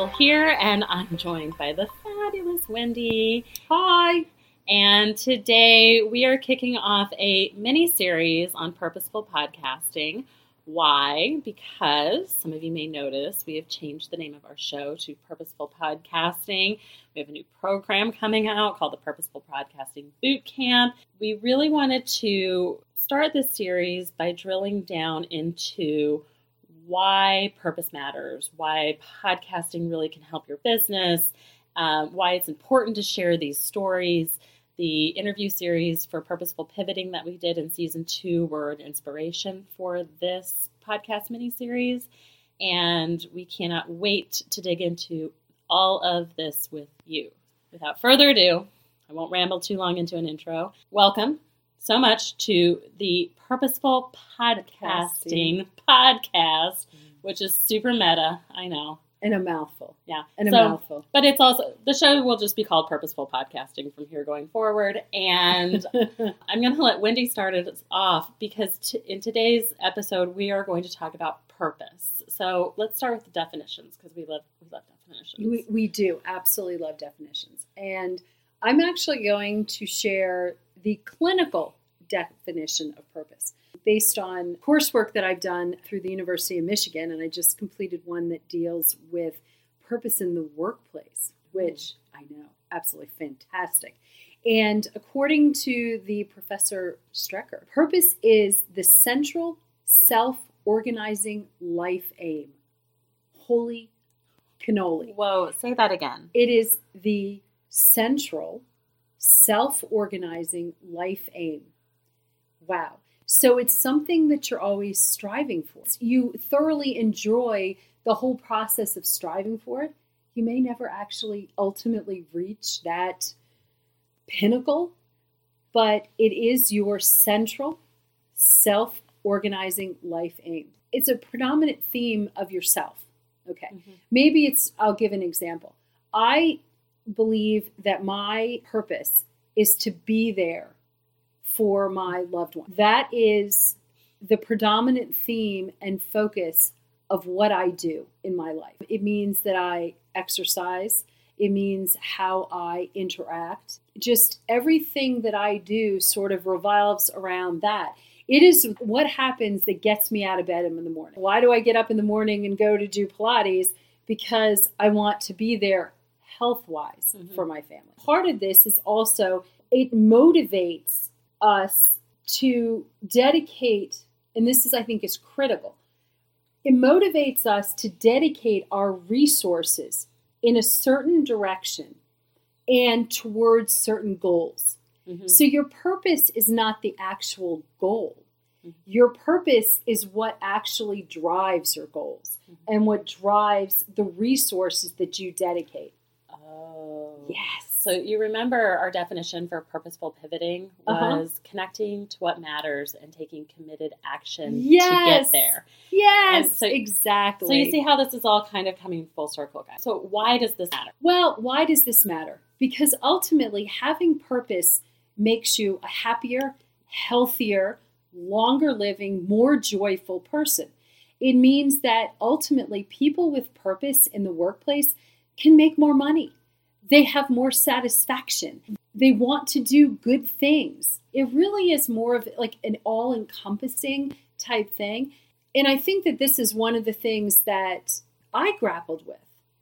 Crystal here, and I'm joined by the fabulous Wendy. Hi! And today we are kicking off a mini series on purposeful podcasting. Why? Because some of you may notice we have changed the name of our show to Purposeful Podcasting. We have a new program coming out called the Purposeful Podcasting Boot Camp. We really wanted to start this series by drilling down into why purpose matters, why podcasting really can help your business, um, why it's important to share these stories. The interview series for Purposeful Pivoting that we did in season two were an inspiration for this podcast mini series. And we cannot wait to dig into all of this with you. Without further ado, I won't ramble too long into an intro. Welcome so much to the Purposeful Podcasting podcast, mm. which is super meta. I know. And a mouthful. Yeah. And a So- mouthful. But it's also, the show will just be called Purposeful Podcasting from here going forward. And I'm going to let Wendy start it off because t- in today's episode, we are going to talk about purpose. So let's start with the definitions because we love, we love definitions. we, we do absolutely love definitions. And I'm actually going to share the clinical definition of purpose based on coursework that I've done through the University of Michigan. And I just completed one that deals with purpose in the workplace, which mm. I know, absolutely fantastic. And according to the professor Strecher, purpose is the central self organizing life aim. Holy cannoli. Whoa, say that again. It is the central self organizing life aim. Wow. So it's something that you're always striving for. You thoroughly enjoy the whole process of striving for it. You may never actually ultimately reach that pinnacle, but it is your central self organizing life aim. It's a predominant theme of yourself. Okay. Mhm. Maybe it's, I'll give an example. I believe that my purpose is to be there for my loved one. That is the predominant theme and focus of what I do in my life. It means that I exercise, it means how I interact. Just everything that I do sort of revolves around that. It is what happens that gets me out of bed in the morning. Why do I get up in the morning and go to do Pilates? Because I want to be there health wise Mhm. for my family. Part of this is also it motivates us to dedicate, and this is, I think, is critical. It motivates us to dedicate our resources in a certain direction and towards certain goals. Mhm. So your purpose is not the actual goal. Mhm. Your purpose is what actually drives your goals Mhm. and what drives the resources that you dedicate. Oh. Yes. So you remember our definition for purposeful pivoting Uh-huh. was connecting to what matters and taking committed action to Yes. get there. yes, so- exactly. So you see how this is all kind of coming full circle, guys. So why does this matter? Well, why does this matter? Because ultimately, having purpose makes you a happier, healthier, longer living, more joyful person. It means that ultimately, people with purpose in the workplace can make more money. They have more satisfaction. They want to do good things. It really is more of like an all encompassing type thing. And I think that this is one of the things that I grappled with.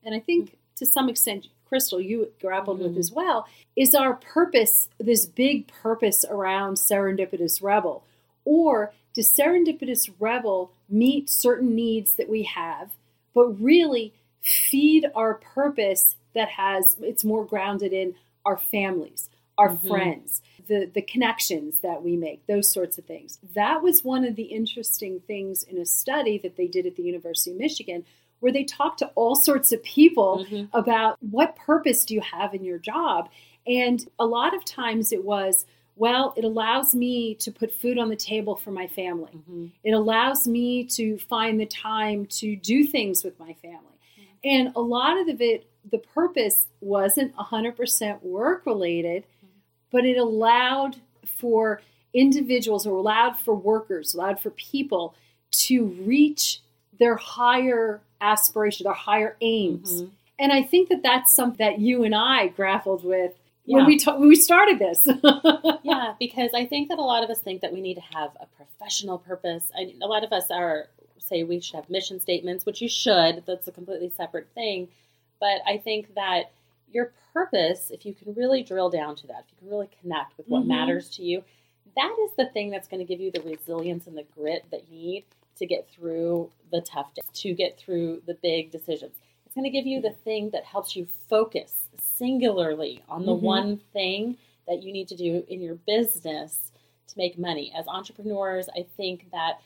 And I think to some extent, Crystal, you grappled with Mhm. as well, is our purpose, this big purpose around Serendipitous Rebel? Or does Serendipitous Rebel meet certain needs that we have, but really feed our purpose that has, it's more grounded in our families, our Mhm. friends, the, the connections that we make, those sorts of things. That was one of the interesting things in a study that they did at the University of Michigan, where they talked to all sorts of people Mhm. about what purpose do you have in your job. And a lot of times it was, well, it allows me to put food on the table for my family. Mhm. It allows me to find the time to do things with my family. And a lot of it, the purpose wasn't 100% work related, but it allowed for individuals or allowed for workers, allowed for people to reach their higher aspiration, their higher aims. Mhm. And I think that that's something that you and I grappled with when Yeah. we ta- when we started this. yeah, because I think that a lot of us think that we need to have a professional purpose. I, a lot of us are say we should have mission statements, which you should. That's a completely separate thing. But I think that your purpose, if you can really drill down to that, if you can really connect with what Mhm. matters to you, that is the thing that's going to give you the resilience and the grit that you need to get through the tough days, to get through the big decisions. It's going to give you the thing that helps you focus singularly on the Mhm. one thing that you need to do in your business to make money. As entrepreneurs, I think that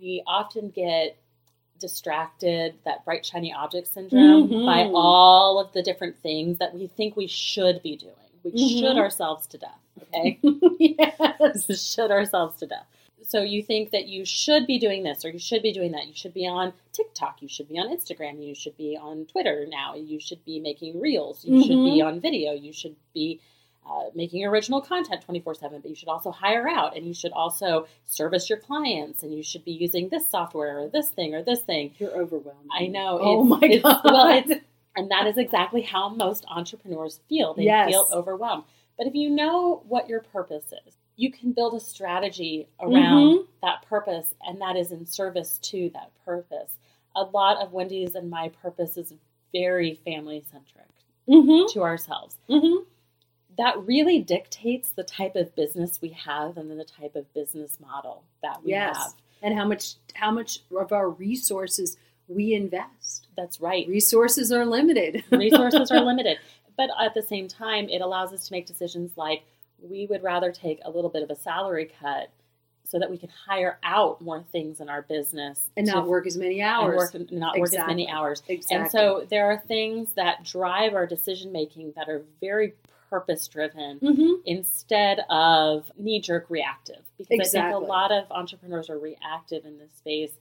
we often get distracted, that bright, shiny object syndrome, Mhm. by all of the different things that we think we should be doing. We Mhm. should ourselves to death, okay? yes. should ourselves to death. So you think that you should be doing this or you should be doing that. You should be on TikTok. You should be on Instagram. You should be on Twitter now. You should be making reels. You should be on video. You should be uh, making original content 24 7. But you should also hire out and you should also service your clients and you should be using this software or this thing or this thing. You're overwhelmed. I know. Oh my god. Well, and that is exactly how most entrepreneurs feel. They Yes. feel overwhelmed. But if you know what your purpose is, you can build a strategy around Mhm. that purpose, and that is in service to that purpose. A lot of Wendy's and my purpose is very family centric mm-hmm. to ourselves. Mm-hmm. That really dictates the type of business we have and then the type of business model that we Yes. have. And how much how much of our resources we invest. That's right. Resources are limited. resources are limited. But at the same time, it allows us to make decisions like we would rather take a little bit of a salary cut so that we can hire out more things in our business and not work as many and hours. work, not work as many hours. exactly. And so there are things that drive our decision making that are very purpose driven hmm instead of knee jerk reactive. Because I think a lot of entrepreneurs are reactive in this space.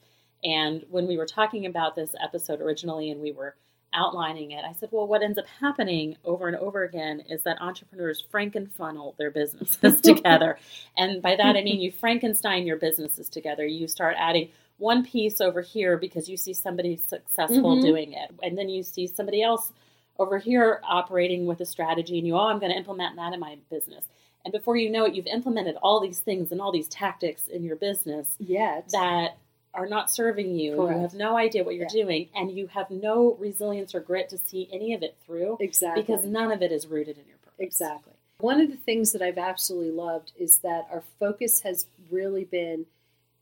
And when we were talking about this episode originally and we were outlining it, I said, well, what ends up happening over and over again is that entrepreneurs frankenfunnel their businesses together. And by that, I mean you Frankenstein your businesses together. You start adding one piece over here because you see somebody successful Mhm. doing it. And then you see somebody else over here operating with a strategy and you, oh, I'm going to implement that in my business. And before you know it, you've implemented all these things and all these tactics in your business Yet. that are not serving you. Correct. You have no idea what you're Yeah. doing, and you have no resilience or grit to see any of it through exactly. because none of it is rooted in your purpose. Exactly. One of the things that I've absolutely loved is that our focus has really been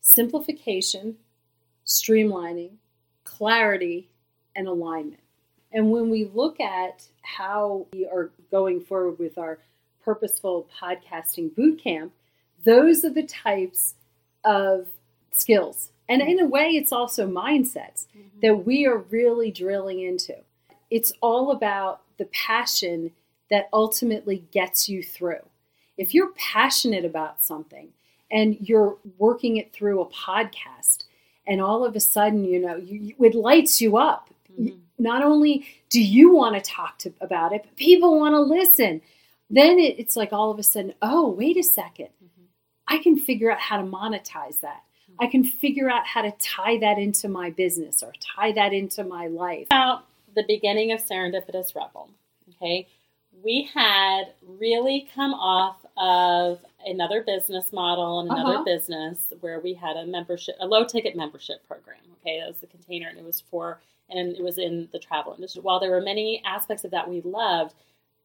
simplification, streamlining, clarity, and alignment. And when we look at how we are going forward with our purposeful podcasting boot camp, those are the types of skills. And in a way, it's also mindsets that we are really drilling into. It's all about the passion that ultimately gets you through. If you're passionate about something and you're working it through a podcast, and all of a sudden, you know, you, it lights you up. Mhm. Not only do you want to talk to, about it, but people want to listen. Then it, it's like all of a sudden, oh, wait a second. Mhm. I can figure out how to monetize that. I can figure out how to tie that into my business or tie that into my life. about the beginning of Serendipitous Rebel. Okay, we had really come off of another business model and another Uh-huh. business where we had a membership, a low ticket membership program. Okay, that was the container, and it was for, and it was in the travel industry. While there were many aspects of that we loved,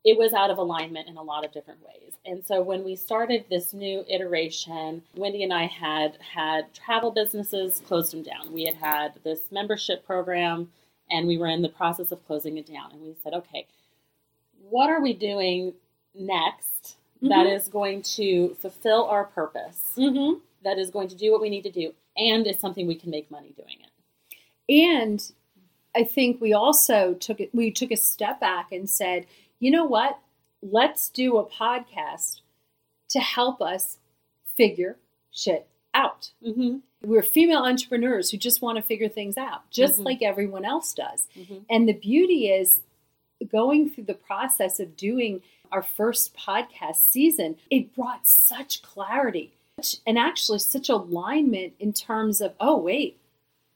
it was out of alignment in a lot of different ways. And so when we started this new iteration, Wendy and I had had travel businesses closed them down. We had had this membership program and we were in the process of closing it down. And we said, okay, what are we doing next that Mhm. is going to fulfill our purpose, Mm-hmm. that is going to do what we need to do, and it's something we can make money doing it? And I think we also took it we took a step back and said, you know what? Let's do a podcast to help us figure shit out. Mm-hmm. We're female entrepreneurs who just want to figure things out, just Mhm. like everyone else does. Mm-hmm. And the beauty is going through the process of doing our first podcast season, it brought such clarity and actually such alignment in terms of, oh, wait,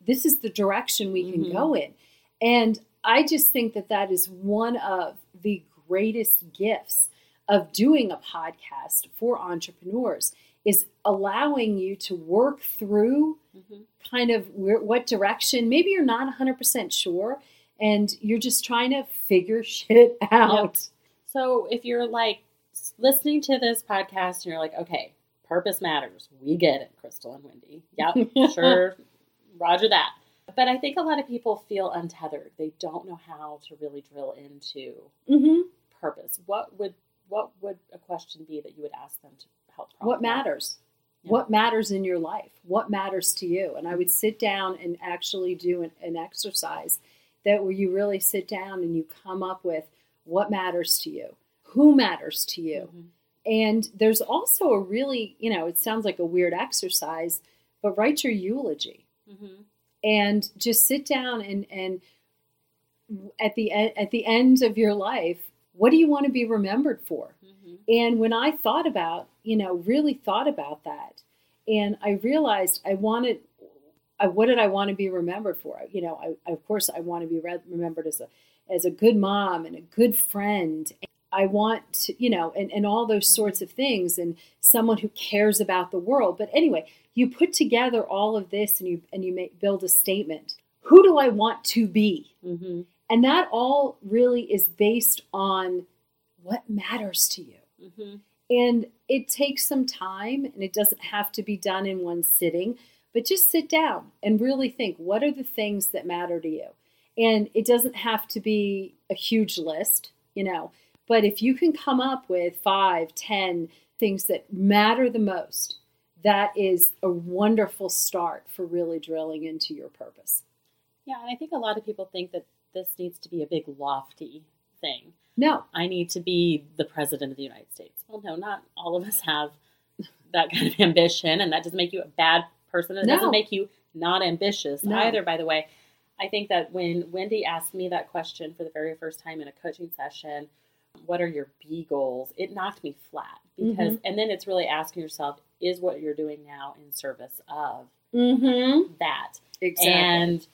this is the direction we can Mhm. go in. And I just think that that is one of the greatest gifts of doing a podcast for entrepreneurs is allowing you to work through Mm-hmm. kind of where, what direction maybe you're not 100% sure and you're just trying to figure shit out So if you're like listening to this podcast and you're like, okay, purpose matters, we get it, Crystal and Wendy. Yep, sure, Roger that. But I think a lot of people feel untethered. They don't know how to really drill into hmm purpose. What would what would a question be that you would ask them to help? prompt what matters Yeah. what matters in your life what matters to you and i would sit down and actually do an, an exercise that where you really sit down and you come up with what matters to you who matters to you Mhm. And there's also a really you know it sounds like a weird exercise but write your eulogy Mhm. and just sit down and and at the e- at the end of your life what do you want to be remembered for Mhm. and when I thought about, you know, really thought about that, and I realized I wanted, I, what did I want to be remembered for? You know, I, of course, I want to be re- remembered as a as a good mom and a good friend. I want to, you know, and, and all those sorts of things, and someone who cares about the world. But anyway, you put together all of this, and you and you make, build a statement. Who do I want to be? Mhm. And that all really is based on what matters to you. Mhm. And it takes some time and it doesn't have to be done in one sitting, but just sit down and really think what are the things that matter to you? And it doesn't have to be a huge list, you know, but if you can come up with five, ten things that matter the most, that is a wonderful start for really drilling into your purpose. Yeah, and I think a lot of people think that this needs to be a big lofty thing. No, I need to be the president of the United States. Well, no, not all of us have that kind of ambition, and that doesn't make you a bad person. It No. doesn't make you not ambitious No. either, by the way. I think that when Wendy asked me that question for the very first time in a coaching session, what are your B goals? It knocked me flat because, and then it's really asking yourself, is what you're doing now in service of mm-hmm. that? exactly. And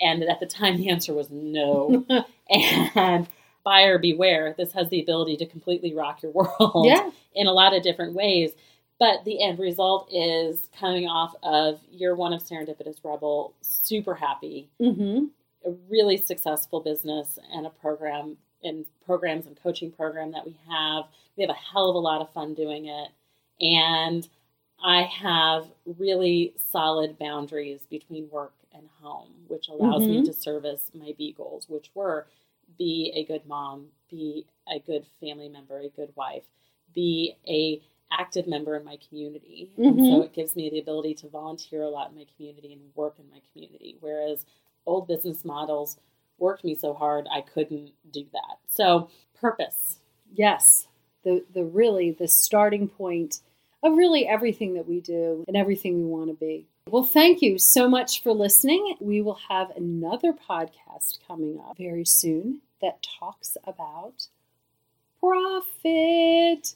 and at the time the answer was no. and buyer beware, this has the ability to completely rock your world yeah, in a lot of different ways. But the end result is coming off of year one of Serendipitous Rebel, super happy, mm-hmm. a really successful business and a program and programs and coaching program that we have. We have a hell of a lot of fun doing it. And I have really solid boundaries between work and home, which allows me Mhm. to service my B goals, which were be a good mom, be a good family member, a good wife, be a active member in my community. And so it gives me the ability to volunteer a lot in my community and work in my community. Whereas old business models worked me so hard I couldn't do that. So purpose. Yes, the the really the starting point of really everything that we do and everything we want to be. Well, thank you so much for listening. We will have another podcast coming up very soon that talks about profit.